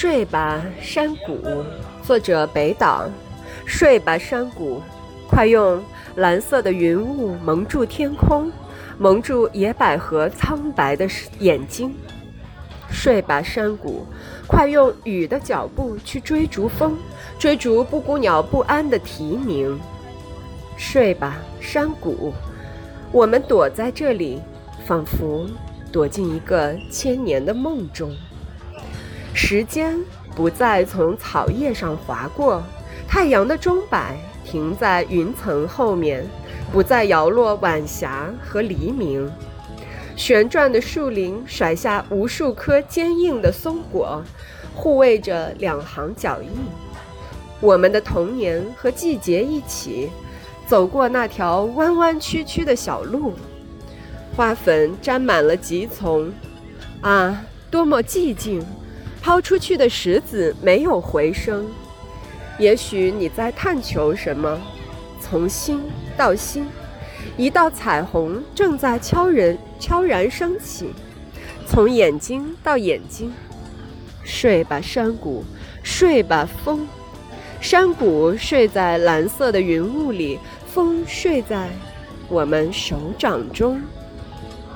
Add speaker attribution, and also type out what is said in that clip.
Speaker 1: 睡吧，山谷。作者：北岛。睡吧，山谷，快用蓝色的云雾蒙住天空，蒙住野百合苍白的眼睛。睡吧，山谷，快用雨的脚步去追逐风，追逐布谷鸟不安的啼鸣。睡吧，山谷，我们躲在这里，仿佛躲进一个千年的梦中。时间不再从草叶上划过，太阳的钟摆停在云层后面，不再摇落晚霞和黎明。旋转的树林甩下无数颗坚硬的松果，护卫着两行脚印。我们的童年和季节一起走过那条弯弯曲曲的小路，花粉沾满了棘丛。啊，多么寂静！抛出去的石子没有回声。也许你在探求什么？从心到心，一道彩虹正在悄然悄然升起。从眼睛到眼睛，睡吧，山谷，睡吧，风。山谷睡在蓝色的云雾里，风睡在我们手掌中。